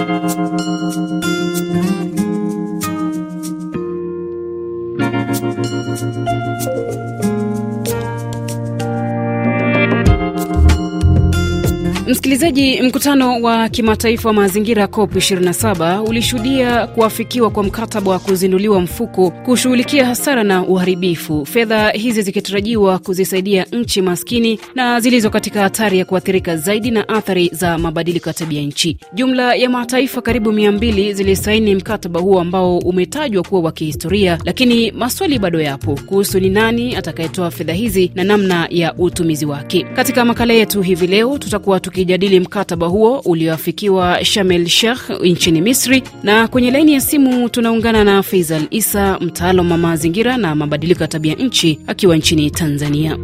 Thank you. Msikilizaji, mkutano wa kimataifa wa mazingira COP 27 ulishuhudia kuafikiwa kwa mkataba wa kuzinduliwa mfuko kushughulikia hasara na uharibifu, fedha hizi zikitarajiwa kuzisaidia nchi maskini na zilizo katika hatari ya kuathirika zaidi na athari za mabadiliko ya tabia nchi. Jumla ya mataifa karibu mia mbili zilisaini mkataba huo ambao umetajwa kuwa wa kihistoria, lakini maswali bado yapo kuhusu ni nani atakayetoa fedha hizi na namna ya utumizi wake. Katika makala yetu hivi leo tutakuwa tukijadili mkataba huo ulioafikiwa Sharm el Sheikh nchini Misri, na kwenye laini ya simu tunaungana na Faisal Isa, mtaalam wa mazingira na mabadiliko ya tabia nchi akiwa nchini Tanzania.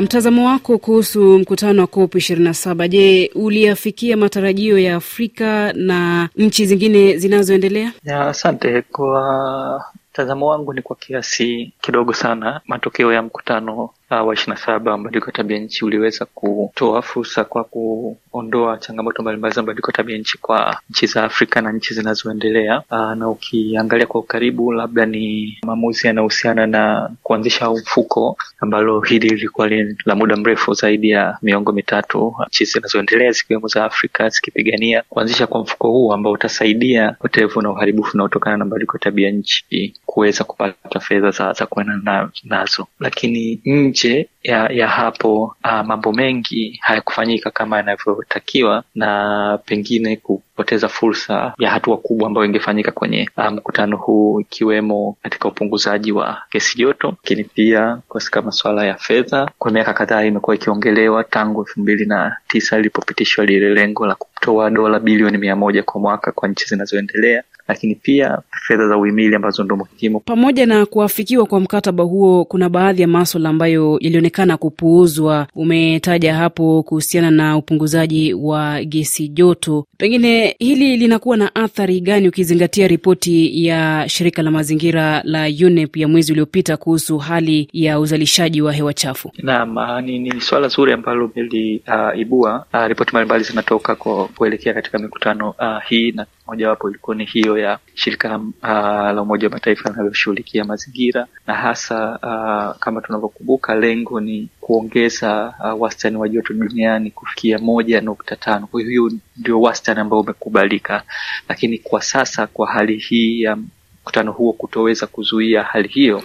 Mtazamo wako kuhusu mkutano wa COP 27. Je, uliafikia matarajio ya Afrika na nchi zingine zinazoendelea? Asante. Kwa mtazamo wangu ni kwa kiasi kidogo sana. Matokeo ya mkutano wa ishirini na saba mabadiliko ya tabia nchi uliweza kutoa fursa kwa kuondoa changamoto mbalimbali za mabadiliko ya tabia nchi kwa nchi za Afrika na nchi zinazoendelea. Na ukiangalia kwa ukaribu, labda ni maamuzi yanayohusiana na kuanzisha mfuko, ambalo hili lilikuwa la muda mrefu zaidi ya miongo mitatu, nchi zinazoendelea zikiwemo za Afrika zikipigania kuanzisha kwa mfuko huu ambao utasaidia upotevu na uharibifu unaotokana na mabadiliko ya tabia nchi kuweza kupata fedha za, kuenda nazo, lakini nje ya, ya hapo uh, mambo mengi hayakufanyika kama yanavyotakiwa na pengine kupoteza fursa ya hatua kubwa ambayo ingefanyika kwenye mkutano um, huu ikiwemo katika upunguzaji wa gesi joto, lakini pia katika masuala ya fedha. Kwa miaka kadhaa imekuwa ikiongelewa tangu elfu mbili na tisa ilipopitishwa lile lengo la kutoa dola bilioni mia moja kwa mwaka kwa nchi zinazoendelea lakini pia fedha za uhimili ambazo ndo muhimu. Pamoja na kuafikiwa kwa mkataba huo, kuna baadhi ya maswala ambayo yalionekana kupuuzwa. Umetaja hapo kuhusiana na upunguzaji wa gesi joto, pengine hili linakuwa na athari gani ukizingatia ripoti ya shirika la mazingira la UNEP ya mwezi uliopita kuhusu hali ya uzalishaji wa hewa chafu? Naam, ni, ni swala zuri ambalo liliibua uh, uh, ripoti mbalimbali zinatoka kwa kuelekea katika mikutano uh, hii na mojawapo ilikuwa ni hiyo ya shirika uh, la Umoja wa Mataifa linaloshughulikia mazingira na hasa uh, kama tunavyokumbuka, lengo ni kuongeza uh, wastani wa joto duniani kufikia moja nukta tano. Kwa hiyo ndio wastani ambao umekubalika, lakini kwa sasa kwa hali hii ya mkutano huo kutoweza kuzuia hali hiyo,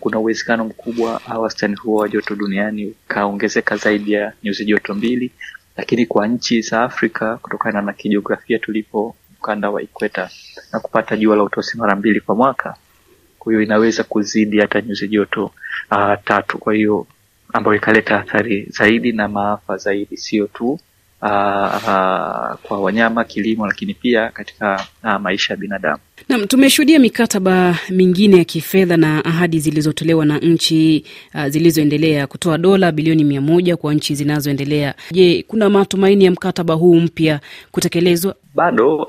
kuna uwezekano mkubwa wastani huo wa joto duniani ukaongezeka zaidi ya nyuzi joto mbili, lakini kwa nchi za Afrika kutokana na kijiografia tulipo ukanda wa ikweta na kupata jua la utosi mara mbili kwa mwaka, kwa hiyo inaweza kuzidi hata nyuzi joto uh, tatu. Kwa hiyo ambayo ikaleta athari zaidi na maafa zaidi, sio tu uh, uh, kwa wanyama, kilimo, lakini pia katika uh, maisha ya binadamu. Naam, tumeshuhudia mikataba mingine ya kifedha na ahadi zilizotolewa na nchi uh, zilizoendelea kutoa dola bilioni mia moja kwa nchi zinazoendelea. Je, kuna matumaini ya mkataba huu mpya kutekelezwa? Bado uh,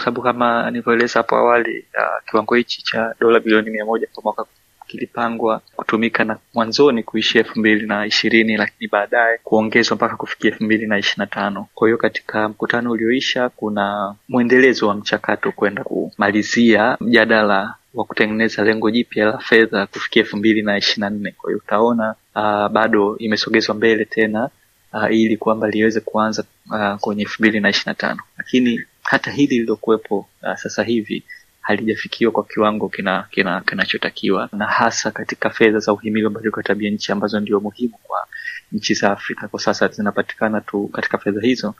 sababu kama nilivyoeleza hapo awali uh, kiwango hichi cha dola bilioni mia moja kwa mwaka kilipangwa kutumika na mwanzoni kuishia elfu mbili na ishirini lakini baadaye kuongezwa mpaka kufikia elfu mbili na ishiri na tano. Kwa hiyo katika mkutano ulioisha kuna mwendelezo wa mchakato kwenda kumalizia mjadala wa kutengeneza lengo jipya la fedha kufikia elfu mbili na ishiri na nne. Kwa hiyo utaona uh, bado imesogezwa mbele tena uh, ili kwamba liweze kuanza uh, kwenye elfu mbili na ishiri na tano, lakini hata hili lililokuwepo uh, sasa hivi halijafikiwa kwa kiwango kinachotakiwa kina, kina na hasa katika fedha za uhimili wa mabadiliko ya tabia nchi ambazo ndio muhimu kwa nchi za Afrika kwa sasa zinapatikana tu katika fedha hizo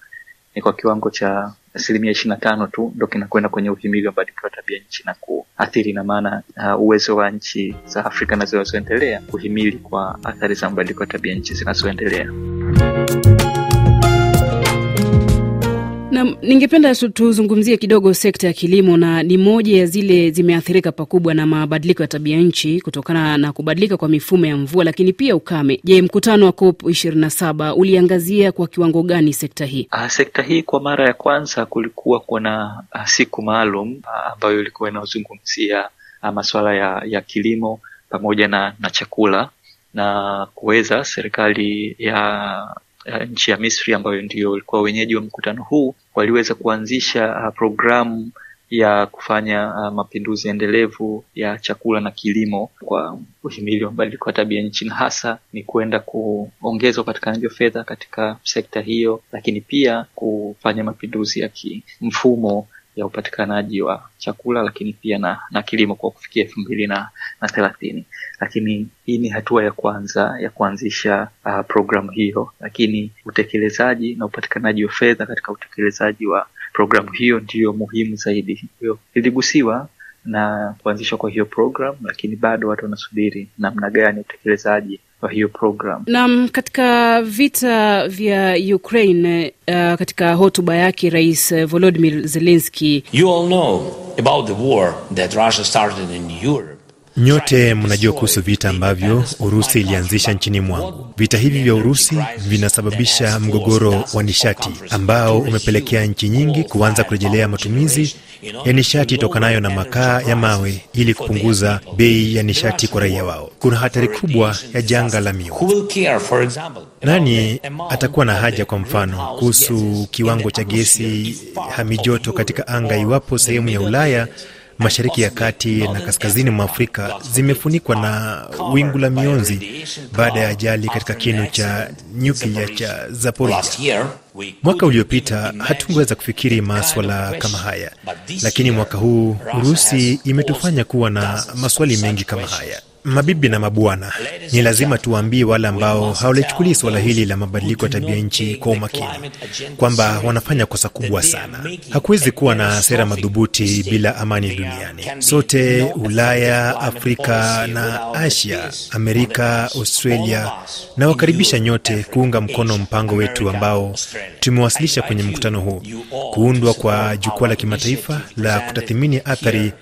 ni kwa kiwango cha asilimia ishirini tano tu ndo kinakwenda kwenye uhimili wa mabadiliko ya tabia nchi na kuathiri na maana uh, uwezo wa nchi za Afrika na zinazoendelea kuhimili kwa athari za mabadiliko ya tabia nchi zinazoendelea. Na ningependa tuzungumzie kidogo sekta ya kilimo, na ni moja ya zile zimeathirika pakubwa na mabadiliko ya tabia nchi kutokana na kubadilika kwa mifumo ya mvua, lakini pia ukame. Je, mkutano wa COP 27 uliangazia kwa kiwango gani sekta hii? A, sekta hii kwa mara ya kwanza kulikuwa kuna uh, siku maalum uh, ambayo ilikuwa inazungumzia masuala ya, ya kilimo pamoja na, na chakula na kuweza serikali ya nchi ya Misri ambayo ndio ilikuwa wenyeji wa mkutano huu waliweza kuanzisha uh, programu ya kufanya uh, mapinduzi endelevu ya chakula na kilimo kwa uhimili wa mabadiliko ya tabia nchi, na hasa ni kwenda kuongeza upatikanaji wa fedha katika sekta hiyo, lakini pia kufanya mapinduzi ya kimfumo ya upatikanaji wa chakula lakini pia na, na kilimo kwa kufikia elfu mbili na, na thelathini. Lakini hii ni hatua ya kwanza ya kuanzisha uh, programu hiyo, lakini utekelezaji na upatikanaji wa fedha katika utekelezaji wa programu hiyo ndiyo muhimu zaidi. Hiyo iligusiwa na kuanzishwa kwa hiyo program, lakini bado watu wanasubiri namna gani utekelezaji wa hiyo program. Naam, katika vita vya Ukraine, uh, katika hotuba yake Rais Volodymyr Zelensky, You all know about the war that Russia started in Europe. Nyote mnajua kuhusu vita ambavyo Urusi ilianzisha nchini mwangu. Vita hivi vya Urusi vinasababisha mgogoro wa nishati ambao umepelekea nchi nyingi kuanza kurejelea matumizi ya nishati itokanayo na makaa ya mawe ili kupunguza bei ya nishati kwa raia wao. Kuna hatari kubwa ya janga la mio. Nani atakuwa na haja, kwa mfano, kuhusu kiwango cha gesi hamijoto katika anga iwapo sehemu ya Ulaya Mashariki ya Kati na kaskazini mwa Afrika zimefunikwa na wingu la mionzi baada ya ajali katika kinu cha nyuklia cha Zaporizhia. Mwaka uliopita hatungeweza kufikiri maswala kama haya, lakini mwaka huu Urusi imetufanya kuwa na maswali mengi kama haya. Mabibi na mabwana, ni lazima tuwaambie wale ambao hawalichukulii suala hili la mabadiliko ya tabia nchi kwa umakini kwamba wanafanya kosa kubwa sana. Hakuwezi kuwa na sera madhubuti bila amani duniani. Sote Ulaya, Afrika na Asia, Amerika, Australia, na wakaribisha nyote kuunga mkono mpango wetu ambao tumewasilisha kwenye mkutano huu, kuundwa kwa jukwaa la kimataifa la kutathimini athari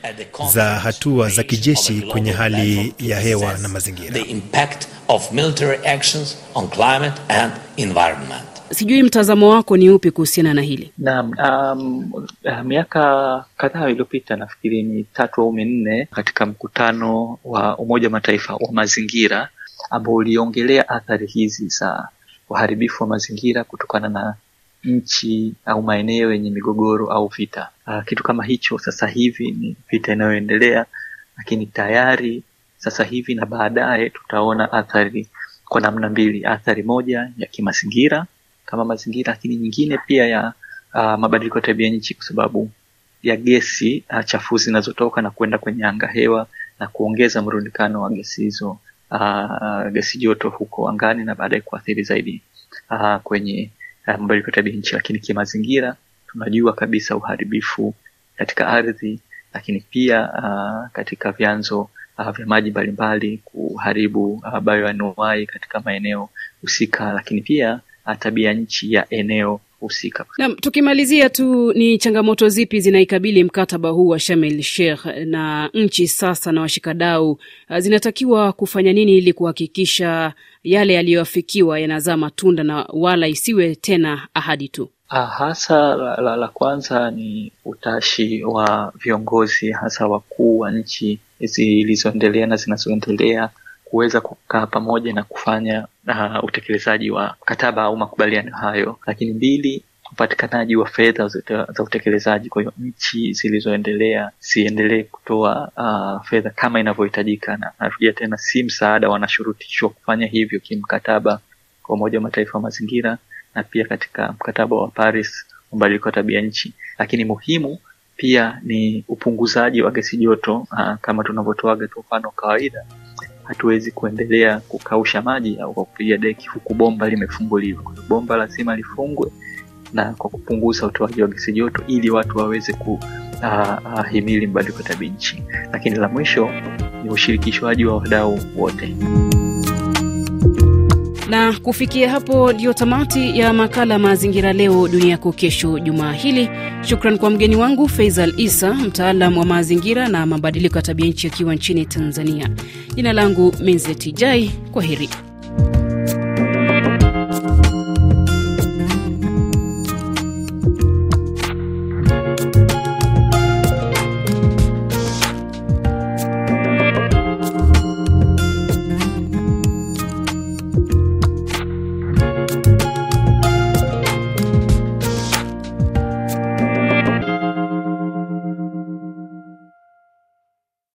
za hatua za kijeshi kwenye hali ya hewa na mazingira. the impact of military actions on climate and environment. sijui mtazamo wako ni upi kuhusiana na hili? Naam, um, uh, miaka kadhaa iliyopita nafikiri ni tatu au minne, katika mkutano wa Umoja wa Mataifa wa mazingira ambao uliongelea athari hizi za uharibifu wa mazingira kutokana na nchi au maeneo yenye migogoro au vita. Uh, kitu kama hicho sasa hivi ni vita inayoendelea, lakini tayari sasa hivi na baadaye tutaona athari kwa namna mbili, athari moja ya kimazingira kama mazingira, lakini nyingine pia ya uh, mabadiliko ya tabia nchi kwa sababu ya gesi uh, chafuzi zinazotoka na kwenda kwenye anga hewa na kuongeza mrundikano wa gesi hizo uh, gesi joto huko angani na baadaye kuathiri zaidi uh, kwenye uh, mabadiliko tabia nchi. Lakini kimazingira tunajua kabisa uharibifu katika ardhi, lakini pia uh, katika vyanzo uh, vya maji mbalimbali, kuharibu uh, bioanuwai katika maeneo husika, lakini pia tabia nchi ya eneo husika. Naam, tukimalizia tu, ni changamoto zipi zinaikabili mkataba huu wa Sharm el Sheikh na nchi sasa na washikadau uh, zinatakiwa kufanya nini ili kuhakikisha yale yaliyoafikiwa yanazaa matunda na wala isiwe tena ahadi tu? Ah, hasa la, la, la kwanza ni utashi wa viongozi hasa wakuu wa nchi zilizoendelea na zinazoendelea kuweza kukaa pamoja na kufanya uh, utekelezaji wa mkataba au makubaliano hayo. Lakini mbili, upatikanaji wa fedha za za utekelezaji. Kwa hiyo nchi zilizoendelea ziendelee kutoa uh, fedha kama inavyohitajika, na narudia tena, si msaada, wanashurutishwa kufanya hivyo kimkataba kwa Umoja wa Mataifa wa mazingira na pia katika mkataba wa Paris mabadiliko ya tabia nchi. Lakini muhimu pia ni upunguzaji wa gesi joto. Uh, kama tunavyotoaga tu mfano kawaida, hatuwezi kuendelea kukausha maji au kwa kupiga deki huku bomba limefunguliwa. Kwa bomba lazima lifungwe na kwa kupunguza utoaji wa gesi joto ili watu waweze kuhimili uh, uh, mabadiliko tabia nchi. Lakini la mwisho ni ushirikishwaji wa wadau wote. Na kufikia hapo ndio tamati ya makala Mazingira Leo Dunia Yako Kesho jumaa hili. Shukran kwa mgeni wangu Faisal Isa, mtaalam wa mazingira na mabadiliko ya tabia nchi akiwa nchini Tanzania. Jina langu Minzeti Jai, kwa heri.